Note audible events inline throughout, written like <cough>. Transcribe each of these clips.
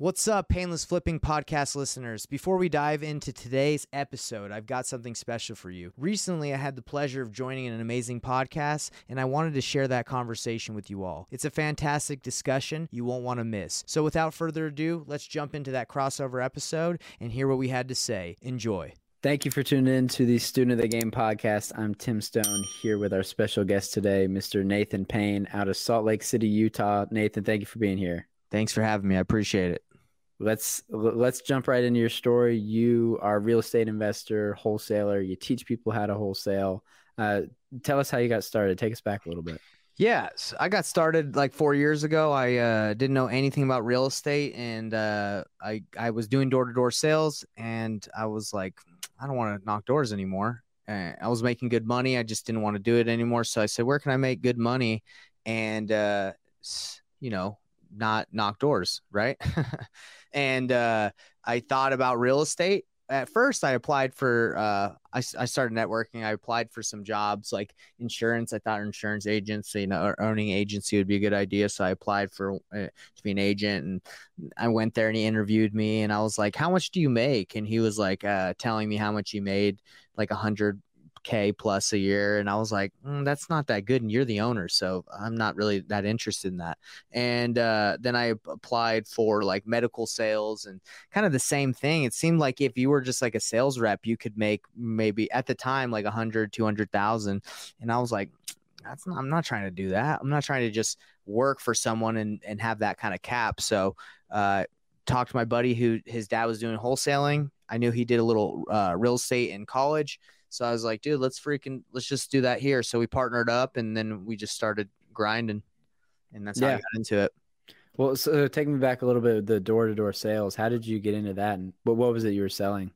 What's up, Painless Flipping podcast listeners? Before we dive into today's episode, I've got something special for you. Recently, I had the pleasure of joining an amazing podcast, and I wanted to share that conversation with you all. It's a fantastic discussion you won't want to miss. So, without further ado, let's jump into that crossover episode and hear what we had to say. Enjoy. Thank you for tuning in to the Student of the Game podcast. I'm Tim Stone here with our special guest today, Mr. Nathan Payne out of Salt Lake City, Utah. Nathan, thank you for being here. Thanks for having me. I appreciate it. Let's let's jump right into your story. You are a real estate investor, wholesaler. You teach people how to wholesale. Uh, tell us how you got started. Take us back a little bit. Yes, I got started like four years ago. I uh, didn't know anything about real estate, and uh, I I was doing door to door sales, and I was like, I don't want to knock doors anymore. Uh, I was making good money. I just didn't want to do it anymore. So I said, where can I make good money? And uh, you know, not knock doors, right? <laughs> and uh, I thought about real estate. At first, I applied for. Uh, I, I started networking. I applied for some jobs like insurance. I thought insurance agency, you know, or owning agency would be a good idea. So I applied for uh, to be an agent, and I went there and he interviewed me. And I was like, "How much do you make?" And he was like, uh, telling me how much he made, like a hundred K plus a year. And I was like, mm, that's not that good. And you're the owner. So I'm not really that interested in that. And uh, then I applied for like medical sales and kind of the same thing. It seemed like if you were just like a sales rep, you could make maybe at the time like 100, 200,000. And I was like, that's not, I'm not trying to do that. I'm not trying to just work for someone and, and have that kind of cap. So, uh, talked to my buddy who his dad was doing wholesaling. I knew he did a little uh, real estate in college. So I was like, dude, let's freaking let's just do that here. So we partnered up and then we just started grinding. And that's how yeah. I got into it. Well, so take me back a little bit the door to door sales. How did you get into that and what what was it you were selling?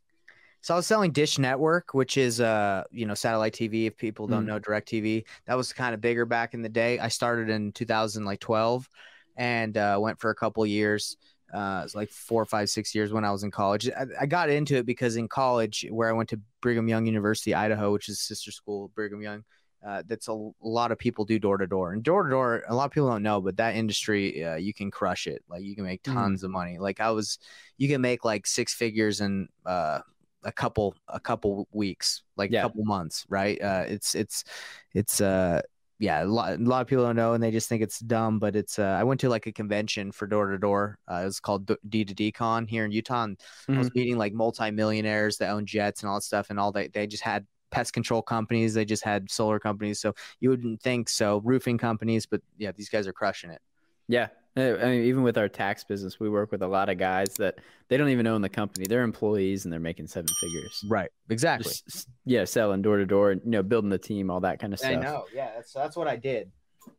So I was selling Dish Network, which is uh, you know, satellite TV if people don't mm. know DirecTV. That was kind of bigger back in the day. I started in 2012 and uh, went for a couple years uh, like four, five, six years when I was in college. I, I, got into it because in college, where I went to Brigham Young University, Idaho, which is sister school Brigham Young, uh, that's a, a, lot of people do door to door. And door to door, a lot of people don't know, but that industry, uh, you can crush it. Like you can make mm-hmm. tons mm. of money. Like I was, you can make like six figures in uh, a couple a couple weeks, like a couple months, right? Uh, it's it's it's uh yeah, a lot, a lot of people don't know and they just think it's dumb, but it's, uh, I went to like a convention for door to door. Uh, it was called D2D Con here in Utah. And mm-hmm. I was mm-hmm. meeting like multimillionaires that own jets and all that stuff. And all that they just had pest control companies. They just had solar companies. So you wouldn't think so roofing companies, but yeah, these guys are crushing it. Yeah. I mean, even with our tax business, we work with a lot of guys that they don't even own the company. They're employees and they're making seven figures. Right. Exactly. Just, yeah. Selling door to door, and you know, building the team, all that kind of stuff. I know. Yeah. That's, that's what I did.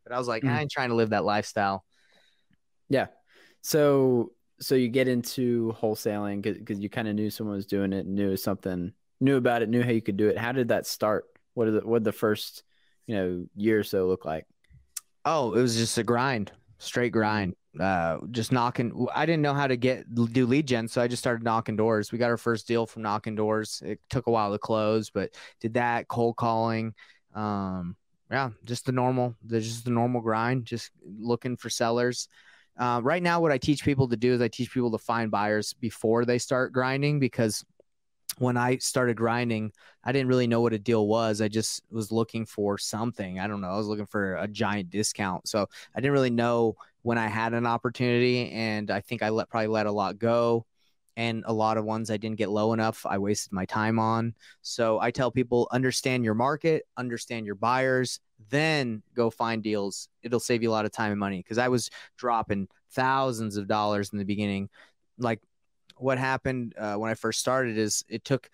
But I was like, mm-hmm. I ain't trying to live that lifestyle. Yeah. So, so you get into wholesaling because you kind of knew someone was doing it, knew something, knew about it, knew how you could do it. How did that start? What did the, what did the first, you know, year or so look like? Oh, it was just a grind straight grind. Uh, just knocking. I didn't know how to get do lead gen, so I just started knocking doors. We got our first deal from knocking doors. It took a while to close, but did that cold calling. Um, yeah, just the normal. Just the normal grind. Just looking for sellers. Uh, right now, what I teach people to do is I teach people to find buyers before they start grinding because when I started grinding, I didn't really know what a deal was. I just was looking for something. I don't know. I was looking for a giant discount. So I didn't really know when I had an opportunity. And I think I let probably let a lot go. And a lot of ones I didn't get low enough, I wasted my time on. So I tell people understand your market, understand your buyers, then go find deals. It'll save you a lot of time and money. Cause I was dropping thousands of dollars in the beginning. Like what happened uh, when I first started is it took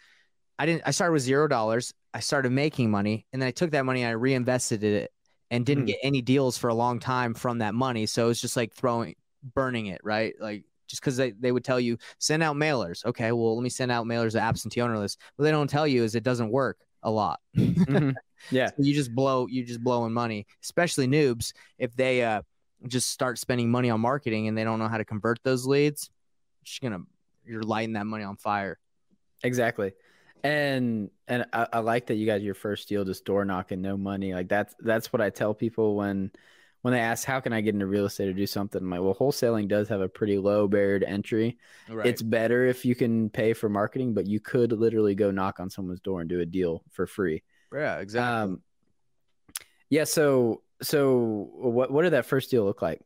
I didn't I started with zero dollars. I started making money and then I took that money and I reinvested it and didn't mm. get any deals for a long time from that money. So it's just like throwing burning it, right? Like just because they, they would tell you send out mailers. Okay, well let me send out mailers to absentee owner list. What they don't tell you is it doesn't work a lot. <laughs> mm-hmm. Yeah. So you just blow you just blowing money, especially noobs if they uh just start spending money on marketing and they don't know how to convert those leads. Just gonna you're lighting that money on fire. Exactly. And and I, I, like that you got your first deal just door knocking, no money. Like that's that's what I tell people when when they ask how can I get into real estate or do something, I'm like, well, wholesaling does have a pretty low barrier to entry. Right. It's better if you can pay for marketing, but you could literally go knock on someone's door and do a deal for free. yeah, exactly. Um, yeah. So, so what what did that first deal look like?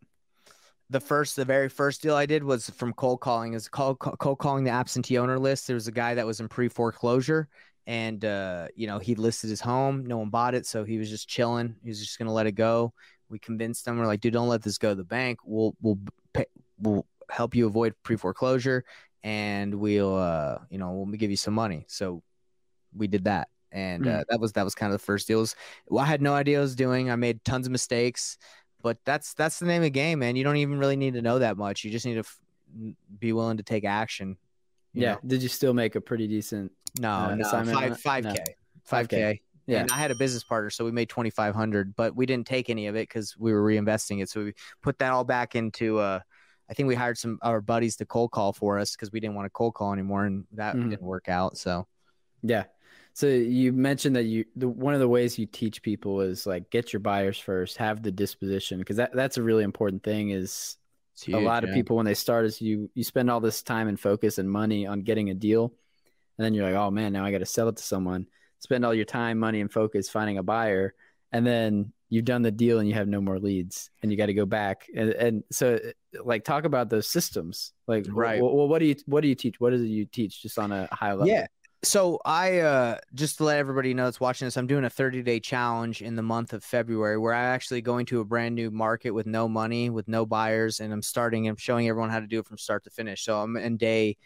The first, the very first deal I did was from cold calling. Is cold, cold calling the absentee owner list. There was a guy that was in pre foreclosure, and uh, you know he listed his home. No one bought it, so he was just chilling. He was just gonna let it go. We convinced him. We're like, dude, don't let this go to the bank. We'll we'll pay, we'll help you avoid pre foreclosure, and we'll uh, you know we'll give you some money. So we did that. And uh, that was that was kind of the first deals. Well, I had no idea what I was doing. I made tons of mistakes but that's that's the name of the game, man. You don't even really need to know that much. You just need to f- be willing to take action. Yeah. know? Did you still make a pretty decent? No, Uh, no, assignment five five k, five k. Yeah. And I had a business partner, so we made twenty five hundred, but we didn't take any of it because we were reinvesting it. So we put that all back into. uh I think we hired some our buddies to cold call for us because we didn't want to cold call anymore, and that Mhm. didn't work out. So Yeah. So you mentioned that you the one of the ways you teach people is like get your buyers first, have the disposition because that that's a really important thing. Is it's a huge, lot of people when they start is you you spend all this time and focus and money on getting a deal, and then you're like, oh man, now I got to sell it to someone. Spend all your time, money, and focus finding a buyer, and then you've done the deal and you have no more leads, and you got to go back and and so like talk about those systems. Like, Right. Well, what do you what do you teach? What is it you teach just on a high level? Yeah. So I uh just to let everybody know that's watching this, I'm doing a 30 day challenge in the month of February where I'm actually going to a brand new market with no money, with no buyers, and I'm starting I'm showing everyone how to do it from start to finish. So I'm in day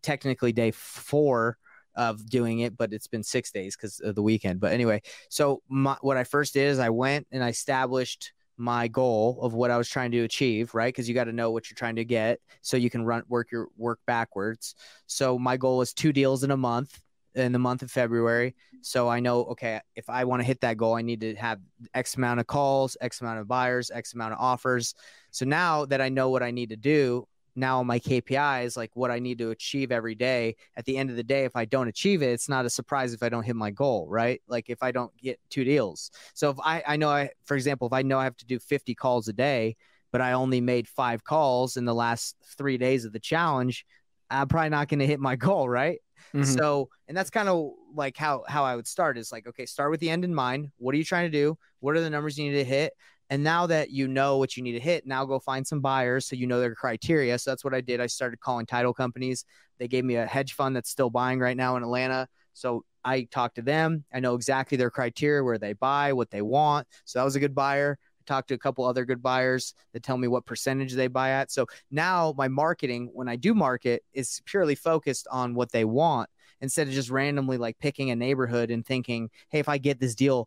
technically day four of doing it, but it's been six days because of the weekend. But anyway, so my, what I first did is I went and I established my goal of what I was trying to achieve, right? Because you got to know what you're trying to get so you can run work your work backwards. So my goal was two deals in a month in the month of February. So I know, okay, if I want to hit that goal, I need to have X amount of calls, X amount of buyers, X amount of offers. So now that I know what I need to do, now my KPIs, like what I need to achieve every day, at the end of the day, if I don't achieve it, it's not a surprise if I don't hit my goal, right? Like if I don't get two deals. So if I, I know I, for example, if I know I have to do 50 calls a day, but I only made five calls in the last three days of the challenge, I'm probably not going to hit my goal, right? Mhm. So, and that's kind of like how how I would start is like, okay, start with the end in mind. What are you trying to do? What are the numbers you need to hit? And now that you know what you need to hit, now go find some buyers so you know their criteria. So that's what I did. I started calling title companies. They gave me a hedge fund that's still buying right now in Atlanta. So I talked to them. I know exactly their criteria, where they buy, what they want. So that was a good buyer. Talked to a couple other good buyers that tell me what percentage they buy at. So now my marketing, when I do market, is purely focused on what they want instead of just randomly like picking a neighborhood and thinking, hey, if I get this deal,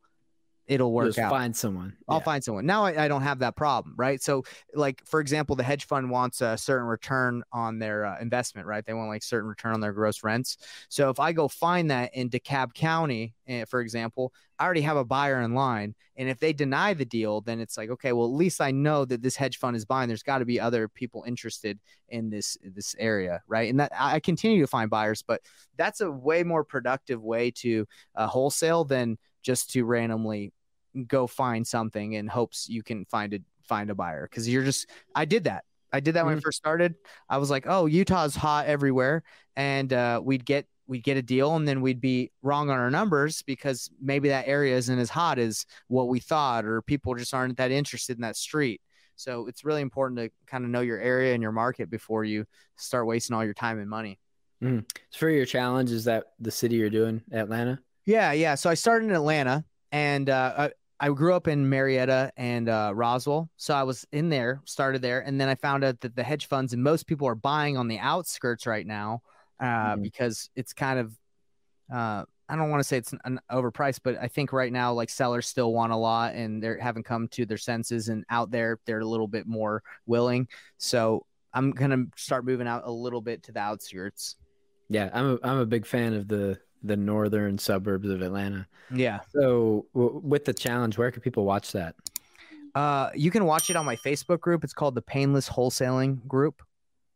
it'll work Just out. find someone. I'll Yeah. find someone. Now I, I don't have that problem, right? So, like for example, the hedge fund wants a certain return on their uh, investment, right? They want like certain return on their gross rents. So if I go find that in DeKalb County, eh, for example, I already have a buyer in line, and if they deny the deal, then it's like, okay, well at least I know that this hedge fund is buying. There's got to be other people interested in this this area, right? And that I I continue to find buyers, but that's a way more productive way to uh, wholesale than just to randomly go find something in hopes you can find a find a buyer because you're just I did that. I did that when I first started. I was like, oh, Utah's hot everywhere, and uh, we'd get we'd get a deal, and then we'd be wrong on our numbers because maybe that area isn't as hot as what we thought, or people just aren't that interested in that street. So it's really important to kind of know your area and your market before you start wasting all your time and money. So for your challenge, is that the city you're doing, Atlanta? Yeah, yeah. So I started in Atlanta, and uh, I, grew up in Marietta and uh, Roswell. So I was in there, started there, and then I found out that the hedge funds and most people are buying on the outskirts right now uh, Mhm. because it's kind of. Uh, I don't want to say it's an overpriced, but I think right now, like sellers still want a lot, and they haven't come to their senses, and out there they're a little bit more willing. So I'm gonna start moving out a little bit to the outskirts. Yeah, I'm a, I'm a big fan of the the northern suburbs of Atlanta. Yeah. So w- with the challenge, where can people watch that? Uh, you can watch it on my Facebook group. It's called the Painless Wholesaling Group.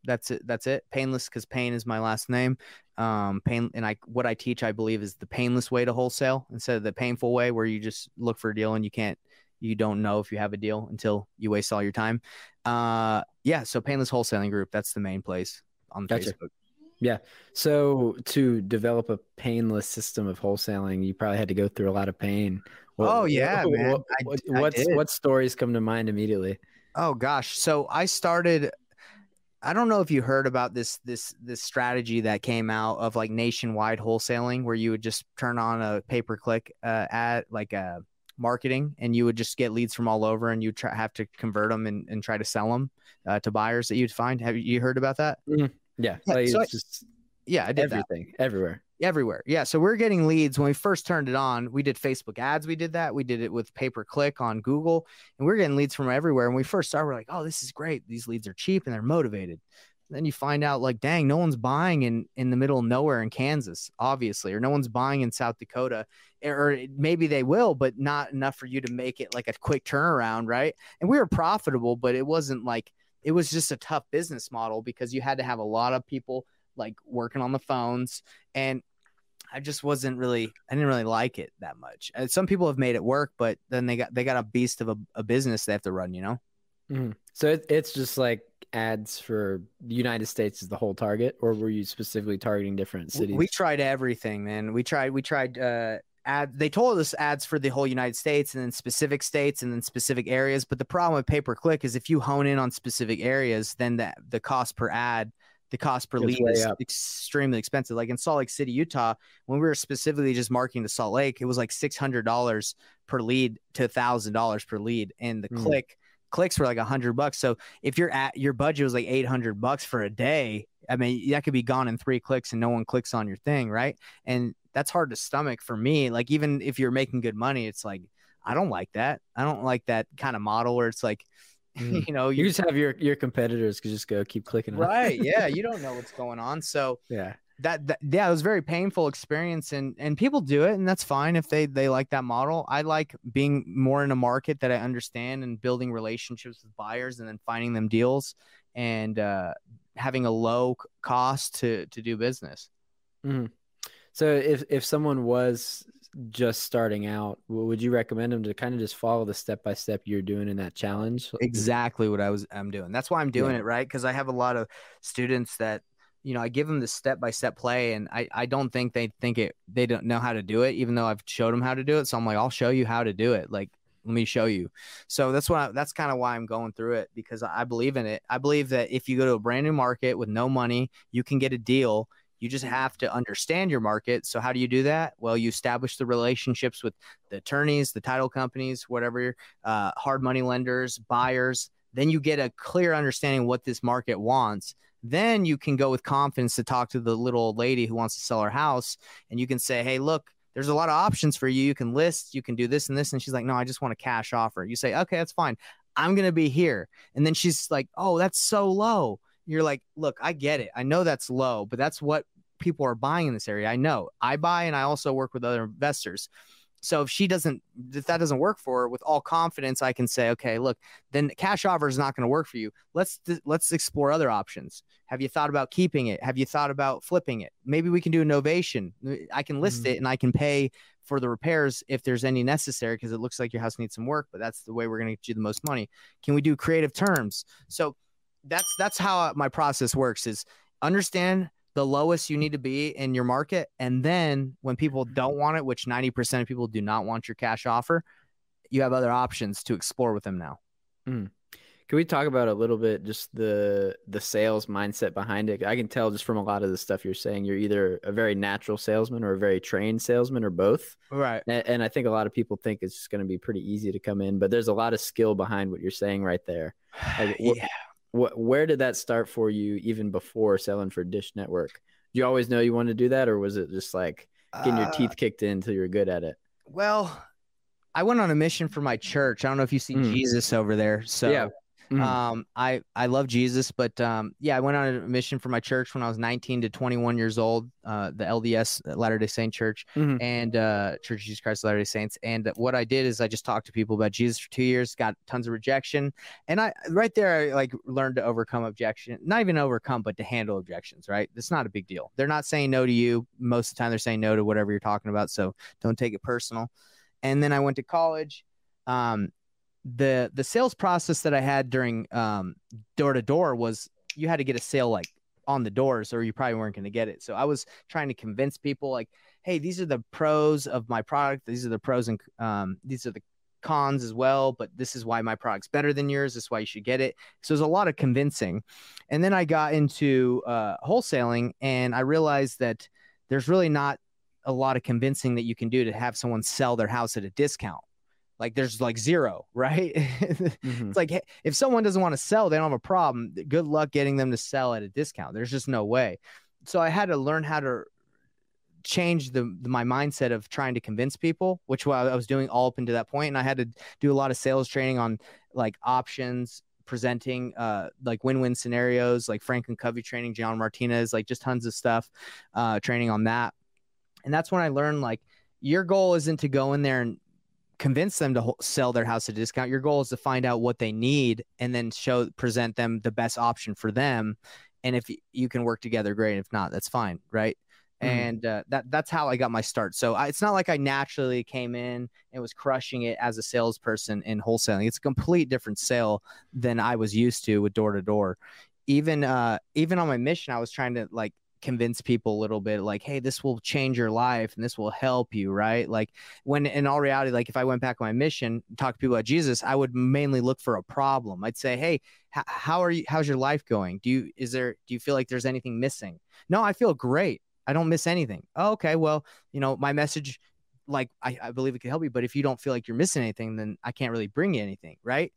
That's it. That's it. Painless because Payne is my last name. Um, pain and I what I teach, I believe, is the painless way to wholesale instead of the painful way where you just look for a deal and you can't you don't know if you have a deal until you waste all your time. Uh, yeah. So Painless Wholesaling Group, that's the main place on Gotcha. Facebook. Yeah. So to develop a painless system of wholesaling, you probably had to go through a lot of pain. Oh, yeah, man. What, I- what, I what's what stories come to mind immediately? Oh gosh. So I started I don't know if you heard about this this this strategy that came out of like nationwide wholesaling where you would just turn on a pay per click uh, ad like uh marketing and you would just get leads from all over and you try have to convert them and, and try to sell them uh, to buyers that you'd find. Have you heard about that? Yeah. Yeah, like so it's just Yeah, I did that. everything, everywhere. everywhere. Yeah. So we're getting leads when we first turned it on. We did Facebook ads. We did that. We did it with pay per click on Google, and we're getting leads from everywhere. When we first started, we're like, oh, this is great. These leads are cheap and they're motivated. Then you find out, like, dang, no one's buying in in the middle of nowhere in Kansas, obviously, or no one's buying in South Dakota, or maybe they will, but not enough for you to make it like a quick turnaround, right? And we were profitable, but it wasn't like it was just a tough business model because you had to have a lot of people like working on the phones and I just wasn't really I didn't really like it that much. And some people have made it work, but then they got they got a beast of a, a business they have to run, you know? So it, it's just like ads for the United States is the whole target, or were you specifically targeting different cities? We tried everything, man. We tried we tried uh ad they told us ads for the whole United States and then specific states and then specific areas. But the problem with pay per click is if you hone in on specific areas, then the the cost per ad the cost per lead is up. extremely expensive. Like in Salt Lake City, Utah, when we were specifically just marketing to Salt Lake, it was like six hundred dollars per lead to thousand dollars per lead, and the Mm. click clicks were like a hundred bucks. So if you're at your budget was like eight hundred bucks for a day, I mean that could be gone in three clicks, and no one clicks on your thing, right? And that's hard to stomach for me. Like even if you're making good money, it's like I don't like that. I don't like that kind of model where it's like, <laughs> Mm. you know, you you just have your your competitors could just go keep clicking. right, yeah, you don't <laughs> know what's going on. So yeah. that, that yeah, it was a very painful experience, and and people do it, and that's fine if they they like that model. I like being more in a market that I understand and building relationships with buyers, and then finding them deals, and uh, having a low cost to to do business. Mhm. So if if someone was just starting out, would you recommend them to kind of just follow the step by step you're doing in that challenge? exactly what I was I'm doing. That's why I'm doing Yeah. it, right? Because I have a lot of students that you know I give them the step by step play, and I I don't think they think it they don't know how to do it, even though I've showed them how to do it. So I'm like, I'll show you how to do it. Like let me show you. So that's why that's kind of why I'm going through it because I I believe in it. I believe that if you go to a brand new market with no money, you can get a deal. You just have to understand your market. So how do you do that? Well, you establish the relationships with the attorneys, the title companies, whatever, uh, hard money lenders, buyers. Then you get a clear understanding of what this market wants. Then you can go with confidence to talk to the little old lady who wants to sell her house, and you can say, "Hey, look, there's a lot of options for you. You can list, you can do this and this." And she's like, "No, I just want a cash offer." You say, "Okay, that's fine. I'm gonna be here." And then she's like, "Oh, that's so low." You're like, "Look, I get it. I know that's low, but that's what people are buying in this area. I know. I buy, and I also work with other investors." So if she doesn't, if that doesn't work for her, with all confidence, I can say, okay, look, then cash offer is not going to work for you. Let's let's explore other options. Have you thought about keeping it? Have you thought about flipping it? Maybe we can do a novation. I can list Mhm. it and I can pay for the repairs if there's any necessary because it looks like your house needs some work, but that's the way we're going to get you the most money. Can we do creative terms? So that's that's how my process works is understand the lowest you need to be in your market and then when people don't want it which 90% of people do not want your cash offer you have other options to explore with them now hmm. Can we talk about a little bit just the the sales mindset behind it? I can tell just from a lot of the stuff you're saying, you're either a very natural salesman or a very trained salesman or both. right And, and I think a lot of people think it's just going to be pretty easy to come in, but there's a lot of skill behind what you're saying right there. Like, <sighs> yeah. What, where did that start for you even before selling for Dish Network? Do you always know you wanted to do that, or was it just like getting your Uh, teeth kicked in until you're good at it? well i went on a mission for my church i don't know if you see Mm. jesus over there so Yeah. Mhm. Um, I I love Jesus, but um, yeah, I went on a mission for my church when I was 19 to 21 years old. Uh, the LDS Latter Day Saint Church Mhm. and uh, Church of Jesus Christ of Latter Day Saints. And what I did is I just talked to people about Jesus for two years, got tons of rejection, and I right there I like learned to overcome objection, not even overcome, but to handle objections. Right, it's not a big deal. They're not saying no to you most of the time. They're saying no to whatever you're talking about. So don't take it personal. And then I went to college. Um, the the sales process that I had during um door to door was you had to get a sale like on the doors or you probably weren't going to get it. So I was trying to convince people like, hey, these are the pros of my product. These are the pros and um, these are the cons as well, but this is why my product's better than yours. This is why you should get it. So there's a lot of convincing. And then I got into uh, wholesaling and I realized that there's really not a lot of convincing that you can do to have someone sell their house at a discount. Like there's like zero, <laughs> right? mm-hmm. It's like if someone doesn't want to sell, they don't have a problem. Good luck getting them to sell at a discount. There's just no way. So I had to learn how to change the, the, my mindset of trying to convince people, which I was doing all up into that point, and I had to do a lot of sales training on like options, presenting uh like win-win scenarios, like Franklin Covey training, John Martinez, like just tons of stuff, uh, training on that, and that's when I learned like your goal isn't to go in there and convince them to sell their house at a discount. Your goal is to find out what they need and then show present them the best option for them. And if you can work together, great. If not, that's fine, right? Mm. And uh, that that's how I got my start. So I, it's not like I naturally came in and was crushing it as a salesperson in wholesaling. It's a complete different sale than I was used to with door to door. Even uh, even on my mission, I was trying to like convince people a little bit like hey this will change your life and this will help you right? Like when in all reality like if i went back on my mission talk to people about jesus i would mainly look for a problem. I'd say hey h- how are you how's your life going? Do you is there do you feel like there's anything missing? No i feel great. I don't miss anything. Oh, okay well you know my message like I, I believe it could help you but if you don't feel like you're missing anything then i can't really bring you anything right?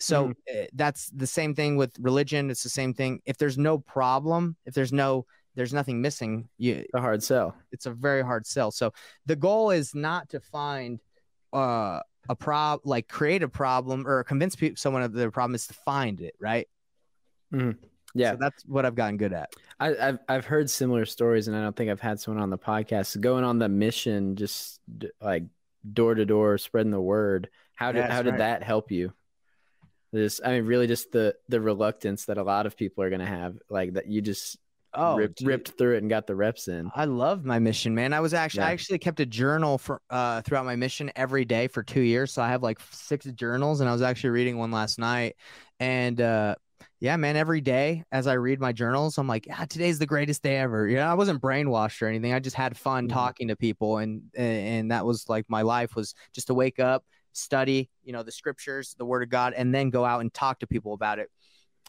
So mm-hmm. that's the same thing with religion. It's the same thing. If there's no problem if there's no there's nothing missing. You a hard sell. It's a very hard sell. So the goal is not to find uh, a prob like create a problem or convince people someone of their problem is to find it, right? Mm-hmm. Yeah, so that's what I've gotten good at. I, have I've heard similar stories, and I don't think I've had someone on the podcast going on the mission, just like door to door, spreading the word. How did how did right. that help you? This, I mean, really, just the the reluctance that a lot of people are going to have, like that you just oh ripped, ripped, through it and got the reps in. I love my mission man. I was actually yeah. i actually kept a journal for uh throughout my mission every day for two years. So i have like six journals and i was actually reading one last night. And uh yeah man every day as i read my journals i'm like yeah today's the greatest day ever. You know i wasn't brainwashed or anything. I just had fun mm-hmm. talking to people and and that was like my life was just to wake up study you know the scriptures the word of god and then go out and talk to people about it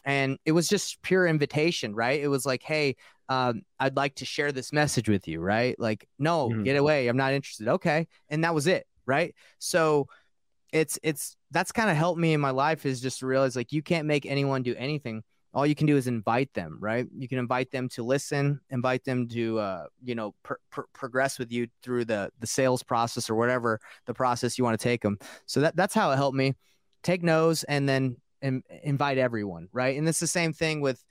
and it was just pure invitation right? It was like hey um, i'd like to share this message with you right? Like no mm-hmm. get away i'm not interested. Okay and that was it right? So it's it's that's kind of helped me in my life is just to realize like you can't make anyone do anything. All you can do is invite them right? You can invite them to listen invite them to uh, you know pr- pr- progress with you through the the sales process or whatever the process you want to take them so that that's how it helped me. Take no's and then and invite everyone, right? And it's the same thing with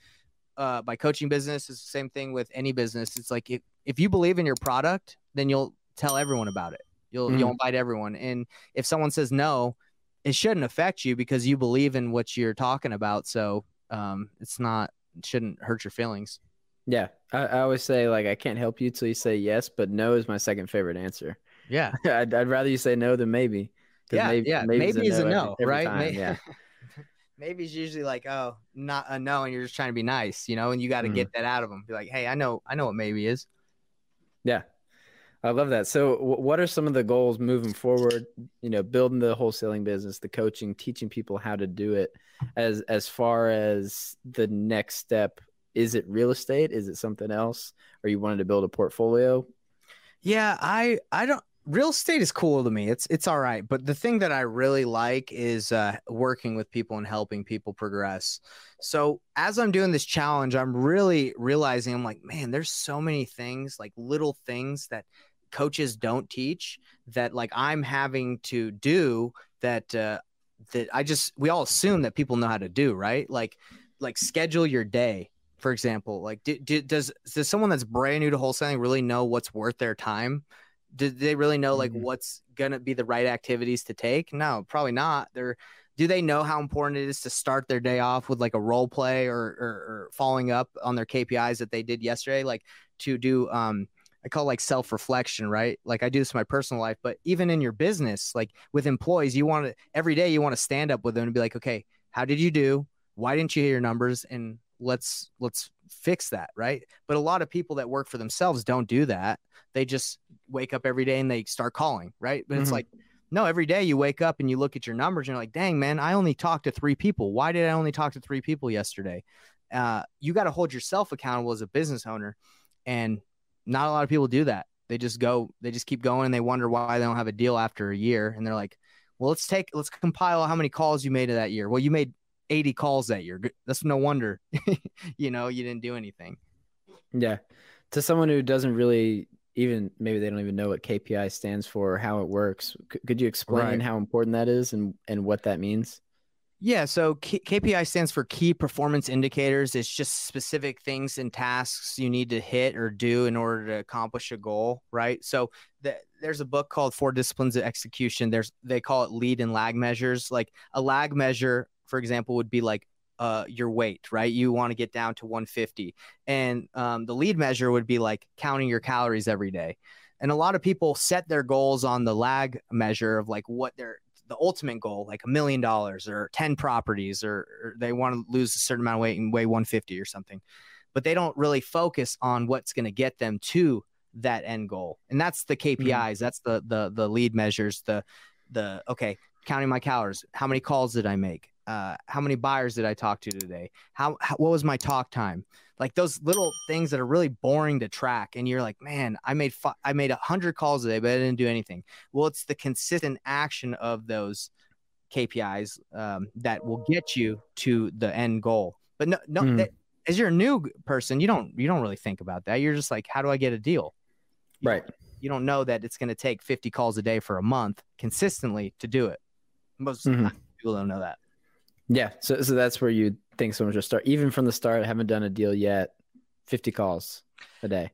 uh, my coaching business. It's the same thing with any business. It's like if, if you believe in your product, then you'll tell everyone about it. You'll mm. you'll invite everyone. And if someone says no, it shouldn't affect you because you believe in what you're talking about. So um, it's not it shouldn't hurt your feelings. Yeah, I, I, always say like I can't help you till you say yes, but no is my second favorite answer. Yeah, <laughs> I'd, I'd rather you say no than maybe. Yeah, maybe, yeah, maybe is a no, every, every right? Time. Yeah. <laughs> maybe it's usually like, oh, not a no, and you're just trying to be nice, you know, and you got to mm-hmm. get that out of them. Be like, hey, I know, I know what maybe is. Yeah, I love that. So, w- what are some of the goals moving forward? You know, building the wholesaling business, the coaching, teaching people how to do it. As as far as the next step, is it real estate? Is it something else? Or you wanted to build a portfolio? Yeah, I I don't real estate is cool to me. It's it's all right, but the thing that I really like is uh, working with people and helping people progress. So as I'm doing this challenge, I'm really realizing I'm like, man, there's so many things, like little things that coaches don't teach that like I'm having to do that uh, that I just we all assume that people know how to do, right? Like like schedule your day for example like do, do, does does someone that's brand new to wholesaling really know what's worth their time did they really know like mm-hmm. what's gonna be the right activities to take? No, probably not. They're do they know how important it is to start their day off with like a role play or, or, or following up on their KPIs that they did yesterday? Like to do um I call like self reflection, right? Like I do this in my personal life, but even in your business, like with employees, you want to every day you want to stand up with them and be like, okay, how did you do? Why didn't you hit your numbers? And let's let's fix that, right? But a lot of people that work for themselves don't do that. They just wake up every day and they start calling, right? But mm-hmm. it's like no, every day you wake up and you look at your numbers and you're like, dang, man, I only talked to three people. Why did I only talk to three people yesterday? Uh, you got to hold yourself accountable as a business owner. And not a lot of people do that. They just go, they just keep going and they wonder why they don't have a deal after a year. And they're like, well, let's take, let's compile how many calls you made that year. Well, you made 80 calls that year. That's no wonder, <laughs> you know, you didn't do anything. Yeah. To someone who doesn't really even maybe they don't even know what KPI stands for or how it works. C- could you explain right. how important that is and and what that means? Yeah, so K- KPI stands for key performance indicators. It's just specific things and tasks you need to hit or do in order to accomplish a goal, right? So the, there's a book called Four Disciplines of Execution. There's they call it lead and lag measures. Like a lag measure, for example, would be like uh, your weight, right? You want to get down to 150. And um, the lead measure would be like counting your calories every day. And a lot of people set their goals on the lag measure of like what their the ultimate goal, like a million dollars or 10 properties, or, or they want to lose a certain amount of weight and weigh 150 or something. But they don't really focus on what's going to get them to that end goal. And that's the KPIs. Mm-hmm. That's the the the lead measures, the the okay, counting my calories. How many calls did I make? uh, how many buyers did I talk to today? How, how, what was my talk time? Like those little things that are really boring to track, and you're like, man, I made fi- I made a hundred calls a day, but I didn't do anything. Well, it's the consistent action of those KPIs um, that will get you to the end goal. But no, no, mm. that, as you're a new person, you don't you don't really think about that. You're just like, how do I get a deal? You right. Don't, you don't know that it's going to take 50 calls a day for a month consistently to do it. Most mm-hmm. people don't know that. Yeah, so so that's where you think someone should start. Even from the start, I haven't done a deal yet. Fifty calls a day.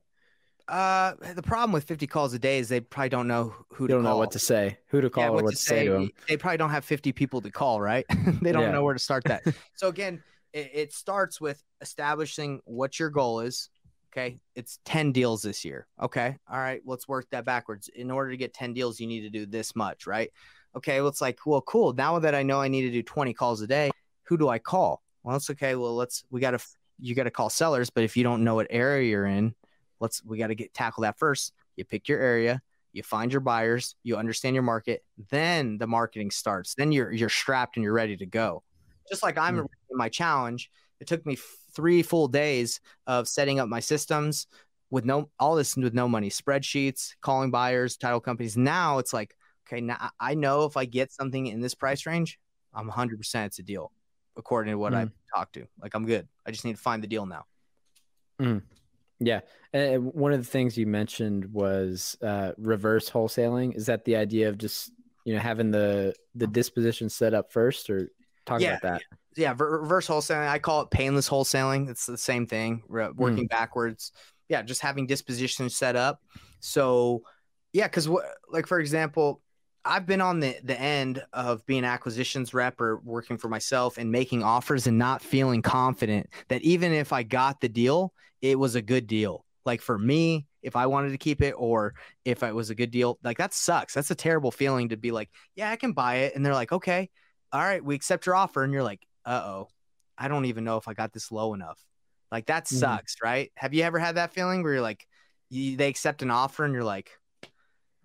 Uh, the problem with 50 calls a day is they probably don't know who to don't call. know what to say, who to call, yeah, or what, what to say. say. to them. They probably don't have 50 people to call, right? <laughs> they don't yeah. know where to start that. <laughs> so again, it, it starts with establishing what your goal is. Okay, it's 10 deals this year. Okay, all right, let's work that backwards. In order to get 10 deals, you need to do this much, right? Okay, well, it's like, well, cool. Now that I know I need to do 20 calls a day, who do I call? Well, it's okay. Well, let's, we got to, you got to call sellers, but if you don't know what area you're in, let's, we got to get tackle that first. You pick your area, you find your buyers, you understand your market, then the marketing starts. Then you're, you're strapped and you're ready to go. Just like I'm mm. in my challenge, it took me three full days of setting up my systems with no, all this with no money, spreadsheets, calling buyers, title companies. Now it's like, okay, now I know if I get something in this price range, I'm 100% it's a deal according to what mm. I talked to. Like I'm good. I just need to find the deal now. Mm. Yeah. And one of the things you mentioned was uh, reverse wholesaling. Is that the idea of just, you know, having the the disposition set up first or talk yeah, about that? Yeah. Reverse wholesaling. I call it painless wholesaling. It's the same thing, working mm. backwards. Yeah. Just having disposition set up. So, yeah. Cause what, like, for example, I've been on the the end of being acquisitions rep or working for myself and making offers and not feeling confident that even if I got the deal, it was a good deal. Like for me, if I wanted to keep it or if it was a good deal, like that sucks. That's a terrible feeling to be like, yeah, I can buy it. And they're like, okay, all right, we accept your offer. And you're like, uh oh, I don't even know if I got this low enough. Like that mm-hmm. sucks, mm-hmm. right? Have you ever had that feeling where you're like, you, they accept an offer and you're like,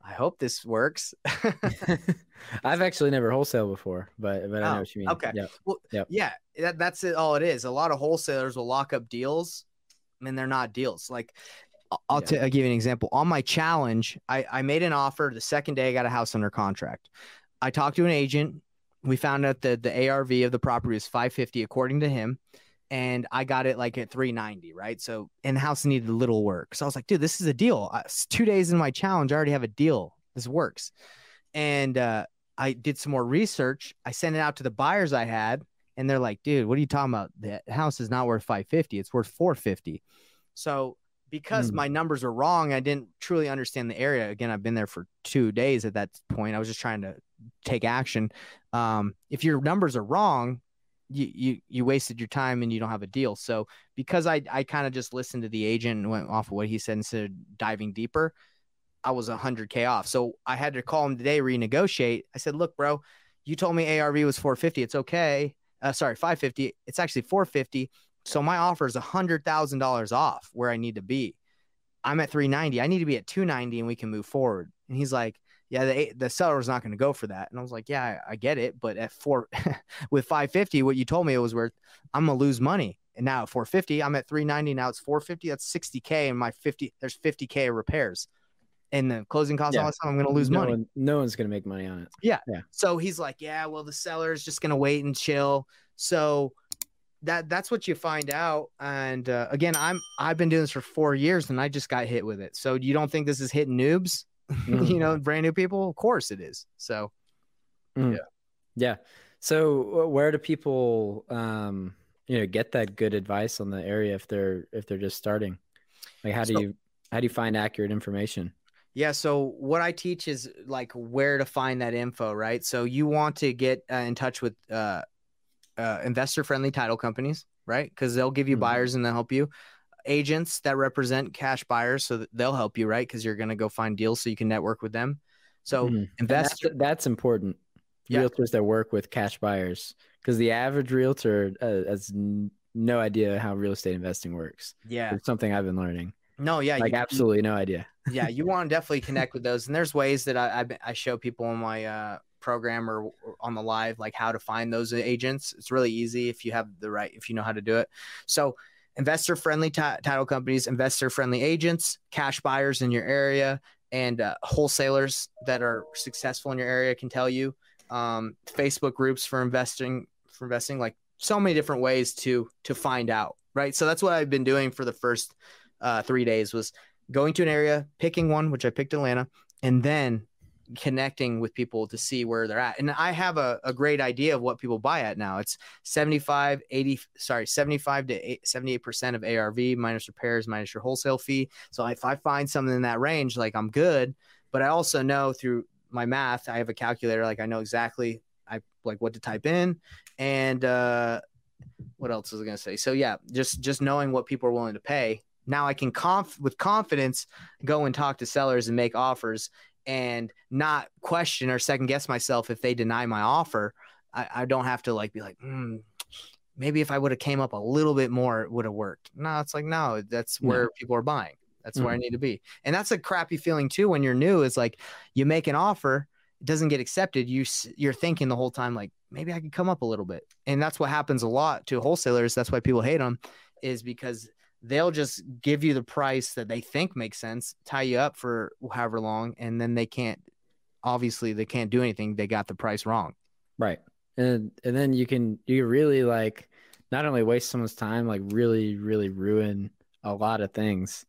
I hope this works. <laughs> <laughs> I've actually never wholesale before, but but I know oh, what you mean. Okay. Yep. Well, yep. yeah, that, that's it. All it is. A lot of wholesalers will lock up deals, and they're not deals. Like, I'll, yeah. t- I'll give you an example. On my challenge, I, I made an offer. The second day, I got a house under contract. I talked to an agent. We found out that the ARV of the property was 550, according to him and I got it like at 390, right? So, and the house needed a little work. So I was like, dude, this is a deal. two days in my challenge, I already have a deal. This works. And uh, I did some more research. I sent it out to the buyers I had, and they're like, dude, what are you talking about? The house is not worth 550. It's worth 450. So because mm. my numbers are wrong, I didn't truly understand the area. Again, I've been there for two days at that point. I was just trying to take action. Um, if your numbers are wrong, you you you wasted your time and you don't have a deal. So because I I kind of just listened to the agent and went off of what he said instead of diving deeper, I was 100k off. So I had to call him today renegotiate. I said, "Look, bro, you told me ARV was 450. It's okay. Uh, sorry, 550. It's actually 450. So my offer is $100,000 off where I need to be. I'm at 390. I need to be at 290 and we can move forward." And he's like, yeah, the the seller's not going to go for that. And I was like, yeah, I, I get it, but at four <laughs> with 550, what you told me it was worth, I'm gonna lose money. And now at 450, I'm at 390. Now it's 450. That's 60k, and my 50 there's 50k of repairs, and the closing costs Yeah. all that stuff. I'm gonna lose no money. One, no one's gonna make money on it. Yeah. So he's like, yeah, well, the seller's just gonna wait and chill. So that that's what you find out. And uh, again, I'm I've been doing this for four years, and I just got hit with it. So you don't think this is hitting noobs? <laughs> you know, brand new people? Of course it is. So Yeah. Yeah. So uh, where do people um you know get that good advice on the area if they're if they're just starting? Like how do So- you how do you find accurate information? Yeah. So what I teach is like where to find that info, right? So you want to get uh, in touch with uh, uh, investor friendly title companies, right? Because they'll give you Mhm. buyers and they'll help you. Agents that represent cash buyers, so that they'll help you, right? Because you're going to go find deals so you can network with them. So Mhm. And that's, that's important. Yeah. Realtors that work with cash buyers because the average realtor uh, has n- no idea how real estate investing works. yeah, It's something I've been learning. no, yeah, like you- absolutely no idea. <laughs> yeah, you want to definitely connect with those. And there's ways that I, I, I show people in my uh, program or, or on the live, like how to find those agents. It's really easy if you have the right, if you know how to do it. So, investor friendly ti- title companies, investor friendly agents, cash buyers in your area, and uh, wholesalers that are successful in your area can tell you. Um, Facebook groups for investing, for investing, like so many different ways to to find out. Right. So that's what I've been doing for the first uh, three days was going to an area, picking one, which I picked Atlanta, and then connecting with people to see where they're at. And I have a, a great idea of what people buy at now. It's 75, 80, sorry, 75 to 78% of ARV minus repairs, minus your wholesale fee. So if I find something in that range, like I'm good. But I also know through my math, I have a calculator, like I know exactly I like what to type in. And uh what else was I gonna say? So yeah, just just knowing what people are willing to pay. Now I can conf with confidence go and talk to sellers and make offers and not question or second guess myself if they deny my offer. I, I don't have to like be like, hmm, maybe if I would have came up a little bit more, it would have worked. No, it's like no, that's No. where people are buying. That's where I need to be. And that's a crappy feeling too when you're new. Is like you make an offer, it doesn't get accepted. You you're thinking the whole time like maybe I could come up a little bit. And that's what happens a lot to wholesalers. That's why people hate them, is because they'll just give you the price that they think makes sense, tie you up for however long, and then they can't. Obviously, they can't do anything. They got the price wrong. Right. And and then you can you really like not only waste someone's time, like really, really ruin a lot of things,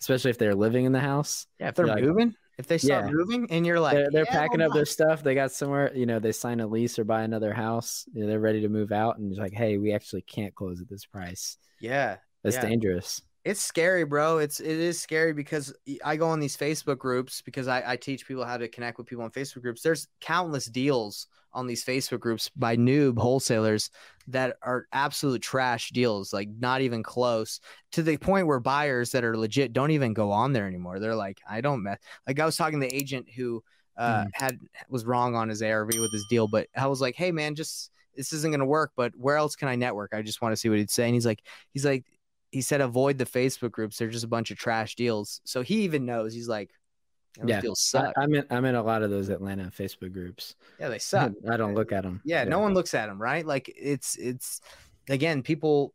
especially if they're living in the house. Yeah, if they're Like- moving, if they start Yeah. moving, and you're like, they're they're "Yeah, packing up their stuff. They got somewhere, you know, they sign a lease or buy another house. You know, they're ready to move out, and it's like, hey, we actually can't close at this price. Yeah, That's Yeah. dangerous. it's scary, bro. It's it is scary because I go on these Facebook groups because I, I teach people how to connect with people on Facebook groups. There's countless deals on these Facebook groups by noob wholesalers that are absolute trash deals, like not even close to the point where buyers that are legit don't even go on there anymore. They're like, I don't mess. Like I was talking to the agent who uh, Mhm. had was wrong on his ARV with his deal, but I was like, hey man, just this isn't gonna work. But where else can I network? I just want to see what he'd say. And he's like, he's like, he said avoid the Facebook groups. They're just a bunch of trash deals. So he even knows. He's like, those Yeah. deals I, suck. I'm in I'm in a lot of those Atlanta Facebook groups. yeah, they <laughs> suck. I don't look at them. Yeah, no one looks at them, right? Like it's it's again, people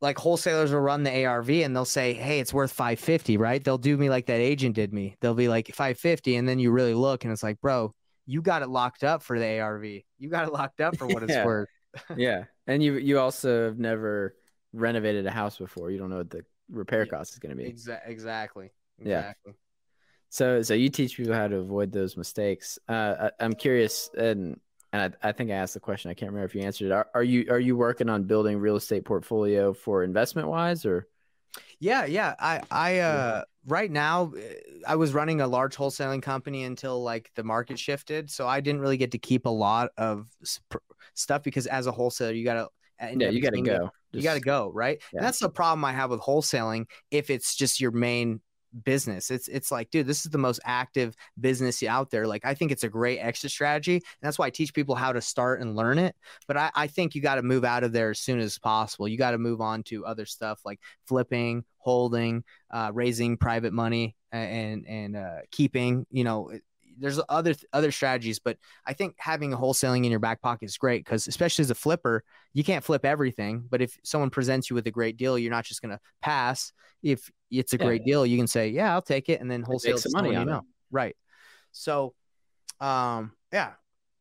like wholesalers will run the ARV and they'll say, "Hey, it's worth 550," right? They'll do me like that agent did me. They'll be like 550 and then you really look and it's like, "Bro, you got it locked up for the ARV. You got it locked up for what it's <laughs> worth." <laughs> yeah, and you you also have never renovated a house before. You don't know what the repair Yeah. cost is going to be. Exa- exactly. Yeah. So, so you teach people how to avoid those mistakes. Uh, I, I'm curious, and and I, I think I asked the question. I can't remember if you answered it. Are, are you are you working on building real estate portfolio for investment wise, or Yeah, yeah. I I uh right now uh, I was running a large wholesaling company until like the market shifted, so I didn't really get to keep a lot of s- pr- stuff because as a wholesaler, you gotta yeah, you gotta go. You gotta go, right? Yeah. That's the problem I have with wholesaling. If it's just your main business, it's it's like, dude, this is the most active business out there. Like, I think it's a great exit strategy. And that's why I teach people how to start and learn it. But I, I think you got to move out of there as soon as possible. You got to move on to other stuff like flipping, holding, uh, raising private money, and and uh, keeping. You know, there's other other strategies, but I think having a wholesaling in your back pocket is great because especially as a flipper, you can't flip everything. But if someone presents you with a great deal, you're not just gonna pass. If it's a Yeah. great deal, you can say, "Yeah, I'll take it," and then wholesale some money you know. Right. So, um, yeah,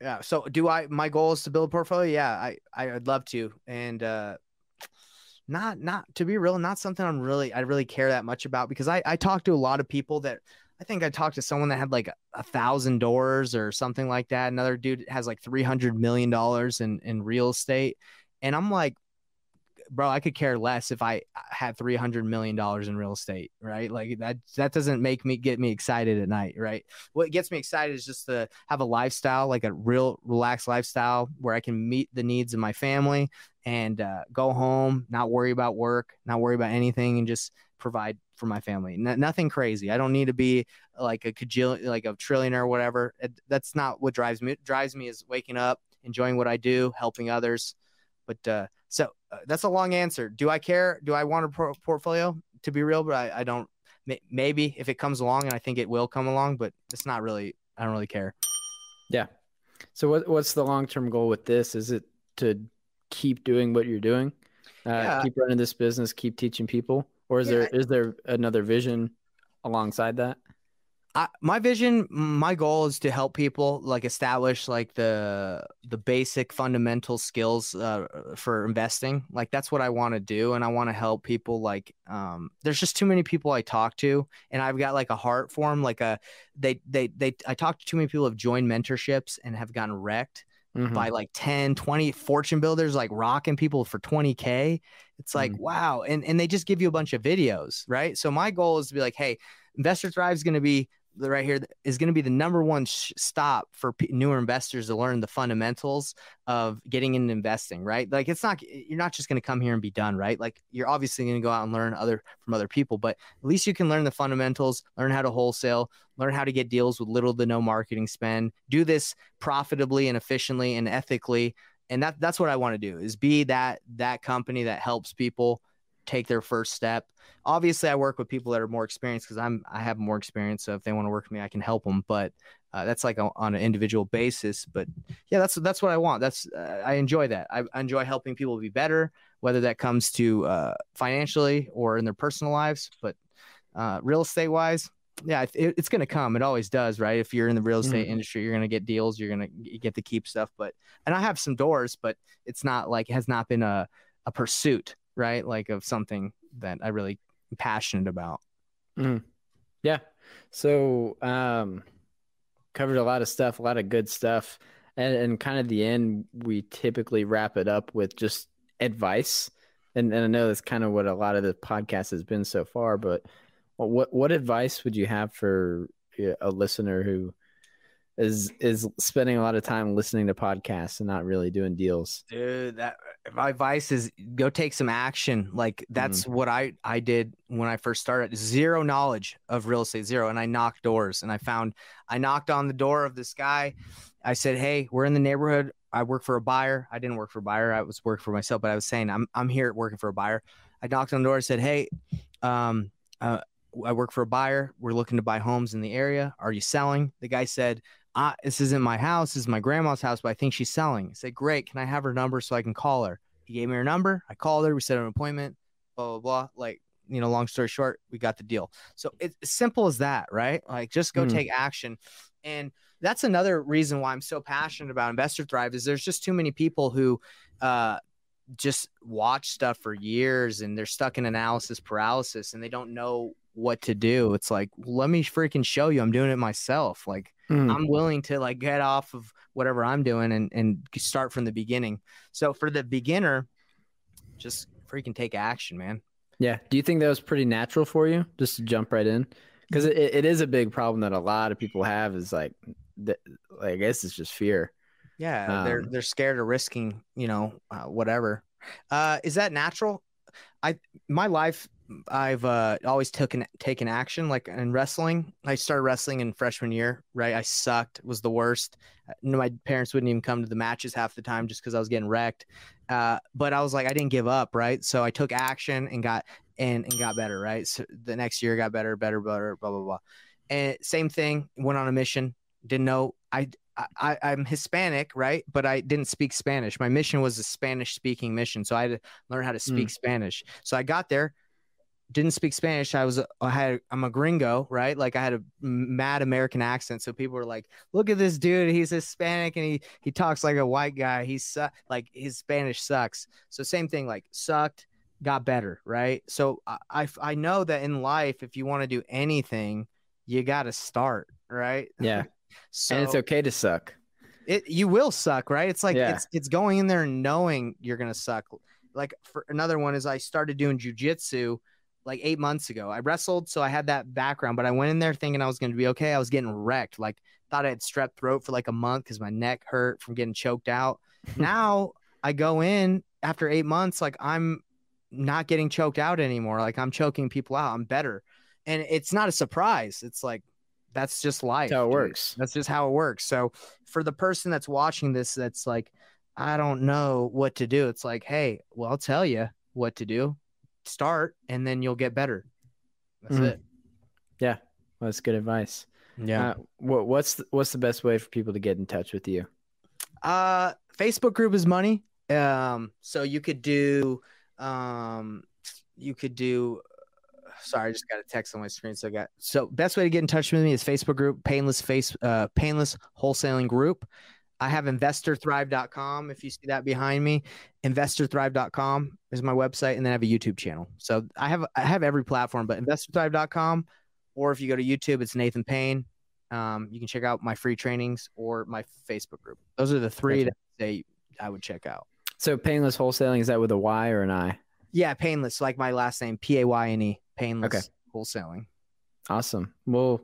yeah. So, do I? My goal is to build a portfolio. Yeah, I I would love to, and uh, not not to be real, not something I'm really I really care that much about because I I talk to a lot of people that I think I talked to someone that had like a thousand doors or something like that. Another dude has like three hundred million dollars in in real estate, and I'm like, bro, I could care less if I had three hundred million dollars in real estate, right? Like that that doesn't make me get me excited at night, right? What gets me excited is just to have a lifestyle, like a real relaxed lifestyle where I can meet the needs of my family and uh, go home, not worry about work, not worry about anything, and just provide for my family. N- nothing crazy. I don't need to be like a cajillion, like a trillionaire or whatever. It, that's not what drives me. What drives me is waking up, enjoying what I do, helping others. But uh, so uh, that's a long answer. Do I care? Do I want a por- portfolio to be real? But I, I don't. May- Maybe if it comes along, and I think it will come along, but it's not really. I don't really care. Yeah. So what what's the long term goal with this? Is it to keep doing what you're doing? Uh, Yeah. Keep running this business, keep teaching people, or is Yeah. there is there another vision alongside that? I, my vision, my goal is to help people like establish like the the basic fundamental skills uh, for investing. Like that's what I want to do, and I want to help people. Like, um, there's just too many people I talk to, and I've got like a heart for them. Like a they they they I talk to too many people who have joined mentorships and have gotten wrecked Mhm. by like 10 20 fortune builders like rocking people for 20k it's like Mhm. wow and and they just give you a bunch of videos right so my goal is to be like hey investor thrive is going to be right here is going to be the number one sh- stop for p- newer investors to learn the fundamentals of getting into investing right? Like it's not you're not just going to come here and be done right? Like you're obviously going to go out and learn other from other people but at least you can learn the fundamentals learn how to wholesale learn how to get deals with little to no marketing spend do this profitably and efficiently and ethically and that that's what I want to do is be that that company that helps people take their first step. Obviously, I work with people that are more experienced because I'm I have more experience. So if they want to work with me, I can help them. But uh, that's like a, on an individual basis. But yeah, that's that's what I want. That's uh, I enjoy that. I, I enjoy helping people be better, whether that comes to uh, financially or in their personal lives. But uh, real estate wise, yeah, it, it's going to come. It always does, right? If you're in the real estate industry, you're going to get deals. You're going to get to keep stuff. But and I have some doors, but it's not like it has not been a a pursuit, right? Like of something that I really am passionate about. Yeah. So um covered a lot of stuff, a lot of good stuff. And and kind of the end, we typically wrap it up with just advice. And and I know that's kind of what a lot of the podcast has been so far, but what what advice would you have for a listener who is is spending a lot of time listening to podcasts and not really doing deals? Dude, that my advice is go take some action. Like that's what I I did when I first started. Zero knowledge of real estate, zero, and I knocked doors and I found I knocked on the door of this guy. I said, "Hey, we're in the neighborhood. I work for a buyer. I didn't work for a buyer. I was working for myself, but I was saying I'm I'm here working for a buyer. I knocked on the door. I said, "Hey, um, uh, I work for a buyer. We're looking to buy homes in the area. Are you selling?" The guy said, uh, "This isn't my house. This is my grandma's house, but I think she's selling." I said, "Great. Can I have her number so I can call her?" He gave me her number. I called her. We set an appointment. Blah blah blah. Like you know, long story short, we got the deal. So it's simple as that, right? Like just go Hmm. take action. And that's another reason why I'm so passionate about Investor Thrive is there's just too many people who uh, just watch stuff for years and they're stuck in analysis paralysis and they don't know what to do. It's like, let me freaking show you. I'm doing it myself. Like Mm. I'm willing to like get off of whatever I'm doing and and start from the beginning. So for the beginner, just freaking take action, man. Yeah. Do you think that was pretty natural for you just to jump right in? Because it, it is a big problem that a lot of people have is like, I guess it's just fear. Yeah, they're Um, they're scared of risking, you know, uh, whatever. Uh, is that natural? I my life, I've uh, always taken taken action. Like in wrestling, I started wrestling in freshman year. Right, I sucked, was the worst. Uh, My parents wouldn't even come to the matches half the time just because I was getting wrecked. Uh, but I was like, I didn't give up. Right, so I took action and got and and got better. Right, so the next year got better, better, better, blah blah blah. And same thing. Went on a mission. Didn't know. I I, I'm Hispanic, right? But I didn't speak Spanish. My mission was a Spanish speaking mission. So I had to learn how to speak Spanish. So I got there, didn't speak Spanish. I was, I had, I'm a gringo, right? Like I had a mad American accent. So people were like, look at this dude. He's Hispanic and he, he talks like a white guy. He's su- like his Spanish sucks. So same thing, like sucked, got better, right? So I, I, I know that in life, if you want to do anything, you got to start, right? <laughs> Yeah. So and it's okay to suck. it you will suck, right? It's like Yeah. it's it's going in there and knowing you're gonna suck. Like for another one is I started doing jujitsu like eight months ago. I wrestled, so I had that background, but I went in there thinking I was gonna be okay. I was getting wrecked. Like thought I had strep throat for like a month because my neck hurt from getting choked out. <laughs> now I go in after eight months, like I'm not getting choked out anymore. Like I'm choking people out. I'm better. And it's not a surprise. It's like that's just life. That's how it dude. works. That's just how it works. So for the person that's watching this, that's like, I don't know what to do. It's like, hey, well, I'll tell you what to do. Start, and then you'll get better. That's Mhm. it. Well, that's good advice. Yeah. Uh, what, what's the, what's the best way for people to get in touch with you? Uh, Facebook group is money. Um, so you could do, um, you could do. Sorry, I just got a text on my screen. So I got so best way to get in touch with me is Facebook group, Payneless face, uh, Payneless wholesaling group. I have investorthrive.com. If you see that behind me, investorthrive.com is my website, and then I have a YouTube channel. So I have I have every platform, but investorthrive.com, or if you go to YouTube, it's Nathan Payne. Um, you can check out my free trainings or my Facebook group. Those are the three Gotcha. that they I would check out. So Payneless wholesaling is that with a Y or an I? Yeah, Payneless, like my last name, P A Y N E, Payneless Okay. wholesaling. Awesome. Well,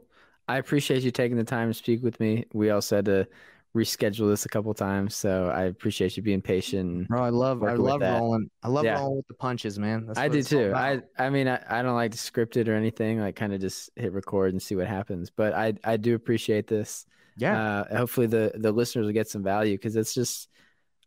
I appreciate you taking the time to speak with me. We also had to reschedule this a couple times, so I appreciate you being patient. Bro, I love I love rolling. I love Yeah. rolling with the punches, man. That's I do too. I. I mean I, I don't like to script it or anything. Like kind of just hit record and see what happens. But I I do appreciate this. yeah, Uh, hopefully the the listeners will get some value because it's just,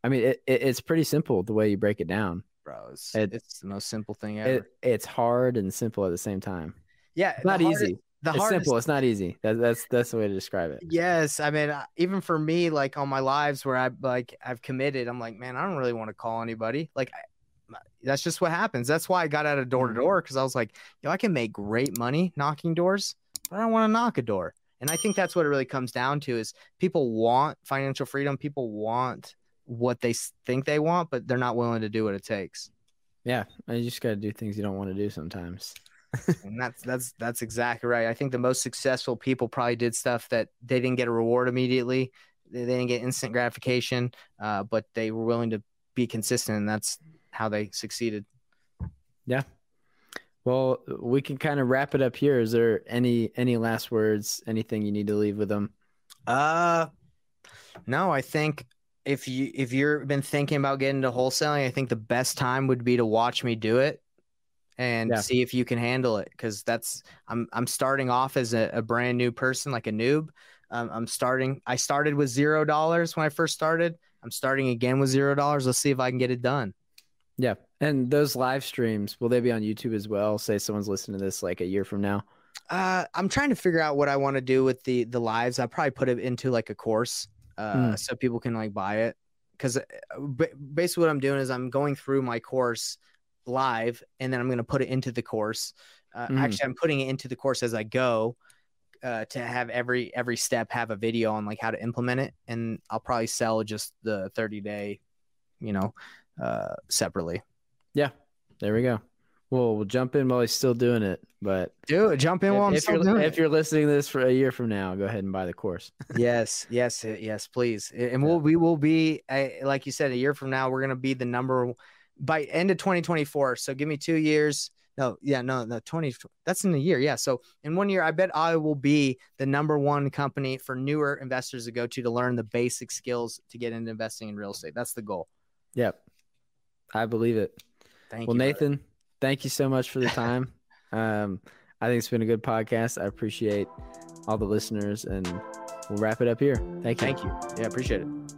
I mean it, it it's pretty simple the way you break it down. bro. It's, it- it's the most simple thing ever. It it's hard and simple at the same time. yeah, It's not hardest- easy. The it's hardest simple. It's not easy. That, that's that's the way to describe it. Yes, I mean, uh, even for me, like on my lives where I like I've committed, I'm like, man, I don't really want to call anybody. Like, I, that's just what happens. That's why I got out of door to Mm-hmm. door because I was like, yo, I can make great money knocking doors, but I don't want to knock a door. And I think that's what it really comes down to is people want financial freedom. People want what they think they want, but they're not willing to do what it takes. Yeah, you just got to do things you don't want to do sometimes. And that's that's that's exactly right. I think the most successful people probably did stuff that they didn't get a reward immediately. They, didn't get instant gratification, uh, but they were willing to be consistent, and that's how they succeeded. Yeah. Well, we can kind of wrap it up here. Is there any any last words? Anything you need to leave with them? Uh, no, I think if you if you've been thinking about getting into wholesaling, I think the best time would be to watch me do it and Yeah. see if you can handle it. Because that's I'm I'm starting off as a, a brand new person, like a noob. Um, I'm starting. I started with zero dollars when I first started. I'm starting again with zero dollars. Let's see if I can get it done. Yeah, and those live streams will they be on YouTube as well? Say someone's listening to this like a year from now. Uh, I'm trying to figure out what I want to do with the the lives. I probably put it into like a course, uh, Mm. so people can like buy it. Because basically, what I'm doing is I'm going through my course live, and then I'm going to put it into the course. Uh, Mm. Actually, I'm putting it into the course as I go. Uh, to have every every step have a video on like how to implement it, and I'll probably sell just the 30 day, you know, uh, separately. Yeah, there we go. Well, we'll jump in while he's still doing it. But Do it. Jump in while I'm if, still you're, doing if it. you're listening to this for a year from now, go ahead and buy the course. <laughs> yes, yes, yes, please. And we'll we will be uh, like you said, a year from now, we're gonna be the number by end of 2024. So give me two years. no, yeah, no, no, 20. That's in a year. Yeah. So in one year, I bet I will be the number one company for newer investors to go to to learn the basic skills to get into investing in real estate. That's the goal. Yep. I believe it. Thank well, you. brother. Nathan, thank you so much for the time. <laughs> um, I think it's been a good podcast. I appreciate all the listeners, and we'll wrap it up here. Thank you. Thank you. Yeah, appreciate it.